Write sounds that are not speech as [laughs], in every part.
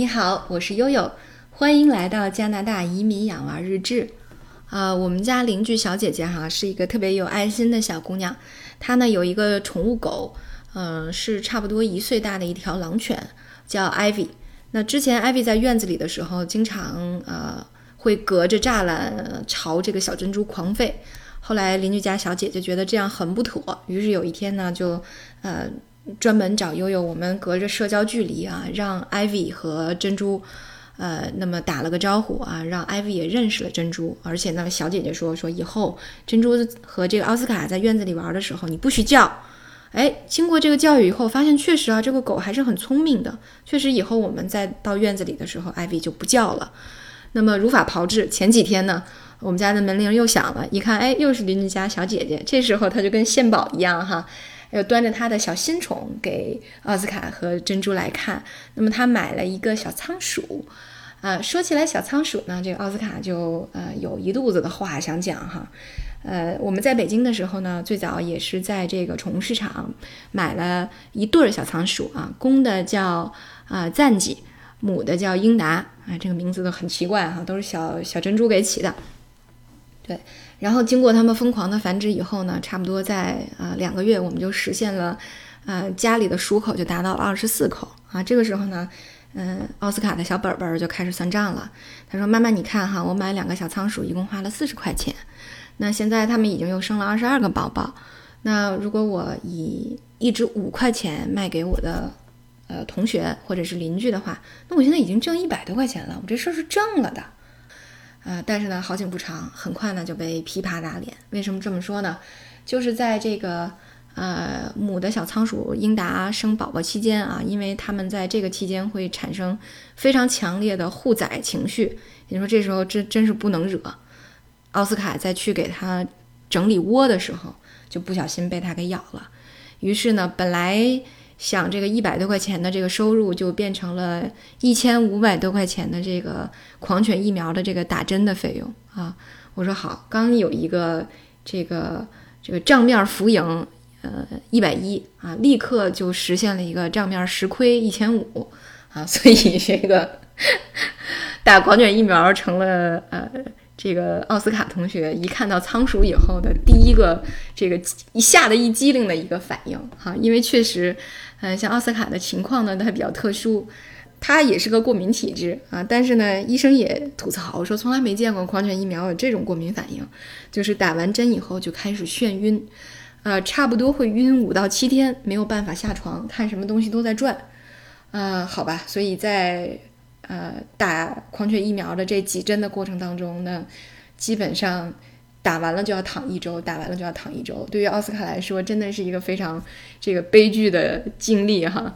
你好，我是悠悠，欢迎来到加拿大移民养娃日志。啊，我们家邻居小姐姐哈是一个特别有爱心的小姑娘，她呢有一个宠物狗，嗯，是差不多一岁大的一条狼犬，叫 Ivy。那之前 Ivy 在院子里的时候，经常呃会隔着栅栏朝这个小珍珠狂吠。后来邻居家小姐姐觉得这样很不妥，于是有一天呢，就呃专门找悠悠，我们隔着社交距离啊，让 Ivy 和珍珠，呃，那么打了个招呼啊，让 Ivy 也认识了珍珠。而且呢，小姐姐说说以后珍珠和这个奥斯卡在院子里玩的时候，你不许叫。哎，经过这个教育以后，发现确实啊，这个狗还是很聪明的。确实以后我们在到院子里的时候，Ivy 就不叫了。那么如法炮制，前几天呢？我们家的门铃又响了，一看，哎，又是邻居家小姐姐。这时候她就跟献宝一样，哈，又端着他的小新宠给奥斯卡和珍珠来看。那么他买了一个小仓鼠，啊，说起来小仓鼠呢，这个奥斯卡就呃有一肚子的话想讲哈。呃，我们在北京的时候呢，最早也是在这个宠物市场买了一对儿小仓鼠啊，公的叫啊赞吉，母的叫英达，啊，这个名字都很奇怪哈，都是小小珍珠给起的。对，然后经过他们疯狂的繁殖以后呢，差不多在啊两个月，我们就实现了，呃家里的鼠口就达到了二十四口啊。这个时候呢，嗯，奥斯卡的小本本就开始算账了。他说：“妈妈，你看哈，我买两个小仓鼠一共花了四十块钱，那现在他们已经又生了二十二个宝宝。那如果我以一只五块钱卖给我的呃同学或者是邻居的话，那我现在已经挣一百多块钱了，我这事儿是挣了的。”啊，但是呢，好景不长，很快呢就被噼啪打脸。为什么这么说呢？就是在这个呃母的小仓鼠英达生宝宝期间啊，因为他们在这个期间会产生非常强烈的护崽情绪，你说这时候真真是不能惹。奥斯卡在去给他整理窝的时候，就不小心被他给咬了。于是呢，本来。想这个一百多块钱的这个收入，就变成了一千五百多块钱的这个狂犬疫苗的这个打针的费用啊！我说好，刚有一个这个这个账面浮盈，呃，一百一啊，立刻就实现了一个账面实亏一千五啊！[laughs] 所以这个 [laughs] 打狂犬疫苗成了呃。这个奥斯卡同学一看到仓鼠以后的第一个这个一吓得一激灵的一个反应哈，因为确实，嗯，像奥斯卡的情况呢，它比较特殊，它也是个过敏体质啊。但是呢，医生也吐槽说，从来没见过狂犬疫苗有这种过敏反应，就是打完针以后就开始眩晕，呃，差不多会晕五到七天，没有办法下床，看什么东西都在转，啊，好吧，所以在。呃，打狂犬疫苗的这几针的过程当中呢，基本上打完了就要躺一周，打完了就要躺一周。对于奥斯卡来说，真的是一个非常这个悲剧的经历哈。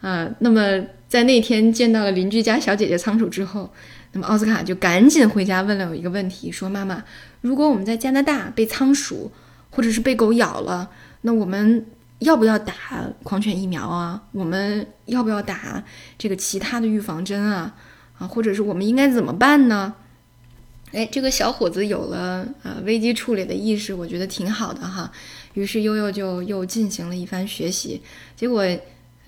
啊，那么在那天见到了邻居家小姐姐仓鼠之后，那么奥斯卡就赶紧回家问了我一个问题，说：“妈妈，如果我们在加拿大被仓鼠或者是被狗咬了，那我们？”要不要打狂犬疫苗啊？我们要不要打这个其他的预防针啊？啊，或者是我们应该怎么办呢？哎，这个小伙子有了呃危机处理的意识，我觉得挺好的哈。于是悠悠就又进行了一番学习，结果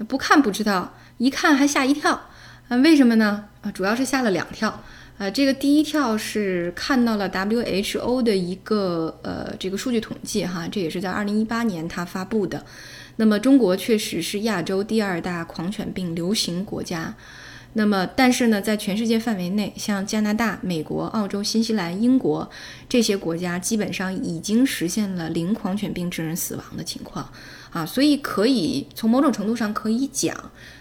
不看不知道，一看还吓一跳。啊，为什么呢？啊，主要是吓了两跳。呃，这个第一跳是看到了 WHO 的一个呃这个数据统计哈，这也是在二零一八年它发布的。那么中国确实是亚洲第二大狂犬病流行国家。那么但是呢，在全世界范围内，像加拿大、美国、澳洲、新西兰、英国这些国家，基本上已经实现了零狂犬病致人死亡的情况啊，所以可以从某种程度上可以讲。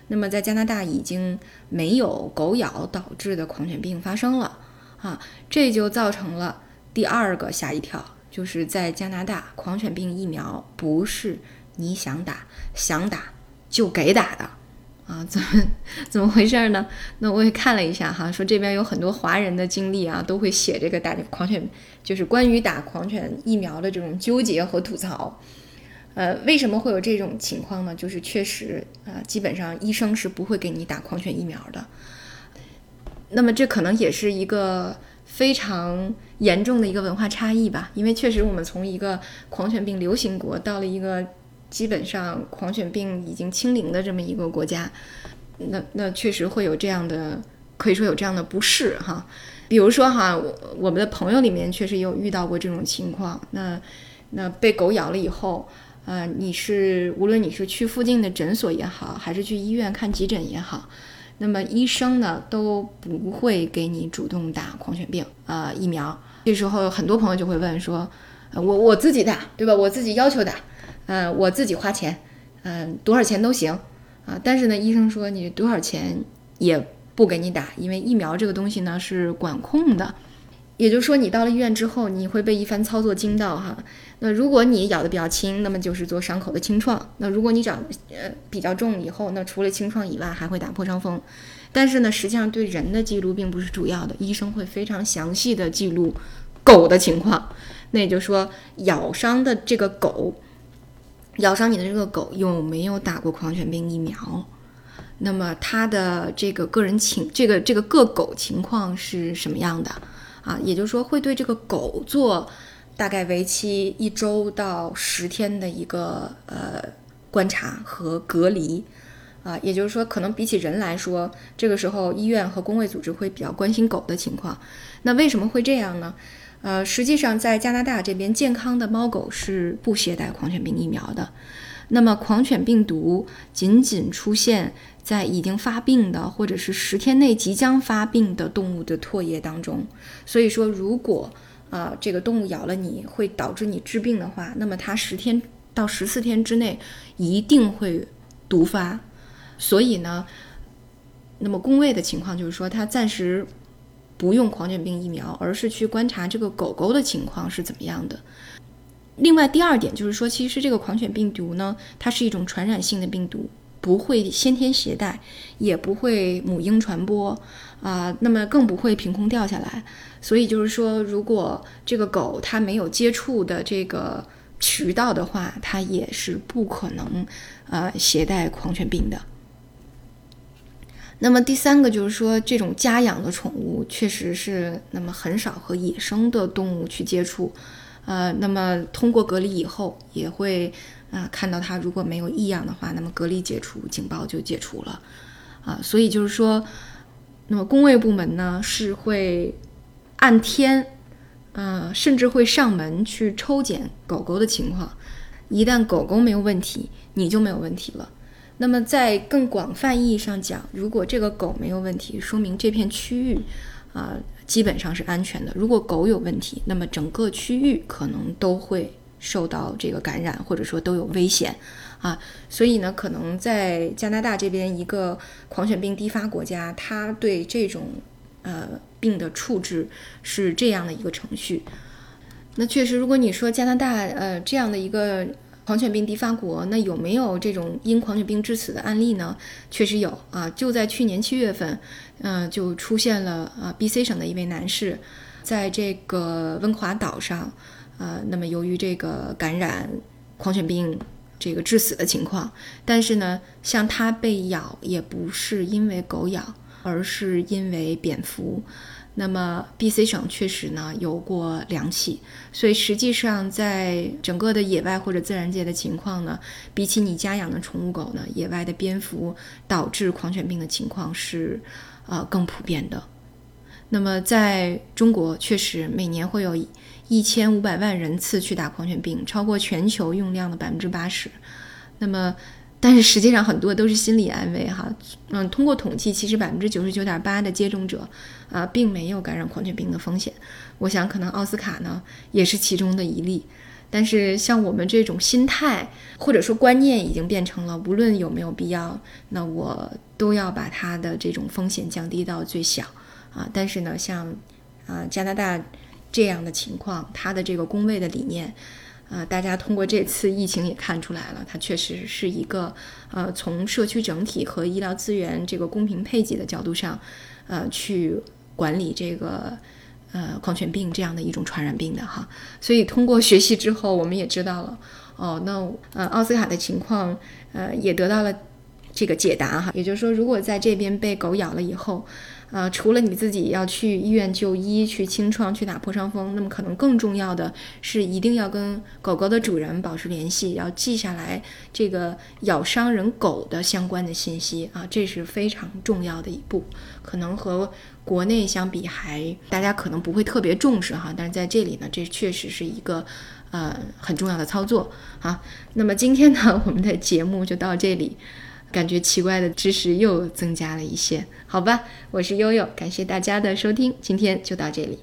那么，在加拿大已经没有狗咬导致的狂犬病发生了啊，这就造成了第二个吓一跳，就是在加拿大，狂犬病疫苗不是你想打想打就给打的啊，怎么怎么回事呢？那我也看了一下哈，说这边有很多华人的经历啊，都会写这个打狂犬，就是关于打狂犬疫苗的这种纠结和吐槽。呃，为什么会有这种情况呢？就是确实，啊，基本上医生是不会给你打狂犬疫苗的。那么这可能也是一个非常严重的一个文化差异吧，因为确实我们从一个狂犬病流行国到了一个基本上狂犬病已经清零的这么一个国家。那那确实会有这样的，可以说有这样的不适哈。比如说哈，我我们的朋友里面确实有遇到过这种情况。那那被狗咬了以后，呃，你是无论你是去附近的诊所也好，还是去医院看急诊也好，那么医生呢都不会给你主动打狂犬病啊疫苗。这时候很多朋友就会问说，呃我我自己打对吧？我自己要求打，嗯，我自己花钱，嗯，多少钱都行啊。但是呢，医生说你多少钱也。不给你打，因为疫苗这个东西呢是管控的，也就是说你到了医院之后，你会被一番操作惊到哈。那如果你咬的比较轻，那么就是做伤口的清创；那如果你长呃比较重以后，那除了清创以外，还会打破伤风。但是呢，实际上对人的记录并不是主要的，医生会非常详细的记录狗的情况。那也就是说，咬伤的这个狗，咬伤你的这个狗有没有打过狂犬病疫苗？那么它的这个个人情，这个这个个狗情况是什么样的啊？也就是说，会对这个狗做大概为期一周到十天的一个呃观察和隔离啊。也就是说，可能比起人来说，这个时候医院和公卫组织会比较关心狗的情况。那为什么会这样呢？呃，实际上在加拿大这边，健康的猫狗是不携带狂犬病疫苗的。那么狂犬病毒仅仅出现。在已经发病的，或者是十天内即将发病的动物的唾液当中，所以说，如果啊这个动物咬了你会导致你致病的话，那么它十天到十四天之内一定会毒发。所以呢，那么公卫的情况就是说，它暂时不用狂犬病疫苗，而是去观察这个狗狗的情况是怎么样的。另外，第二点就是说，其实这个狂犬病毒呢，它是一种传染性的病毒。不会先天携带，也不会母婴传播，啊，那么更不会凭空掉下来。所以就是说，如果这个狗它没有接触的这个渠道的话，它也是不可能呃携带狂犬病的。那么第三个就是说，这种家养的宠物确实是那么很少和野生的动物去接触，呃，那么通过隔离以后也会。啊，看到它如果没有异样的话，那么隔离解除，警报就解除了，啊，所以就是说，那么工卫部门呢是会按天，呃，甚至会上门去抽检狗狗的情况，一旦狗狗没有问题，你就没有问题了。那么在更广泛意义上讲，如果这个狗没有问题，说明这片区域啊基本上是安全的。如果狗有问题，那么整个区域可能都会。受到这个感染，或者说都有危险，啊，所以呢，可能在加拿大这边一个狂犬病低发国家，它对这种呃病的处置是这样的一个程序。那确实，如果你说加拿大呃这样的一个狂犬病低发国，那有没有这种因狂犬病致死的案例呢？确实有啊，就在去年七月份，嗯，就出现了啊，B.C 省的一位男士，在这个温哥华岛上。呃，那么由于这个感染狂犬病这个致死的情况，但是呢，像他被咬也不是因为狗咬，而是因为蝙蝠。那么 B.C 省确实呢有过两起，所以实际上在整个的野外或者自然界的情况呢，比起你家养的宠物狗呢，野外的蝙蝠导致狂犬病的情况是呃更普遍的。那么在中国，确实每年会有。一千五百万人次去打狂犬病，超过全球用量的百分之八十。那么，但是实际上很多都是心理安慰哈。嗯，通过统计，其实百分之九十九点八的接种者啊，并没有感染狂犬病的风险。我想，可能奥斯卡呢也是其中的一例。但是，像我们这种心态或者说观念，已经变成了无论有没有必要，那我都要把它的这种风险降低到最小啊。但是呢，像啊加拿大。这样的情况，它的这个工位的理念，啊，大家通过这次疫情也看出来了，它确实是一个，呃，从社区整体和医疗资源这个公平配给的角度上，呃，去管理这个，呃，狂犬病这样的一种传染病的哈。所以通过学习之后，我们也知道了，哦，那呃，奥斯卡的情况，呃，也得到了这个解答哈。也就是说，如果在这边被狗咬了以后，呃，除了你自己要去医院就医、去清创、去打破伤风，那么可能更重要的是，一定要跟狗狗的主人保持联系，要记下来这个咬伤人狗的相关的信息啊，这是非常重要的一步。可能和国内相比，还大家可能不会特别重视哈，但是在这里呢，这确实是一个呃很重要的操作啊，那么今天呢，我们的节目就到这里。感觉奇怪的知识又增加了一些，好吧，我是悠悠，感谢大家的收听，今天就到这里。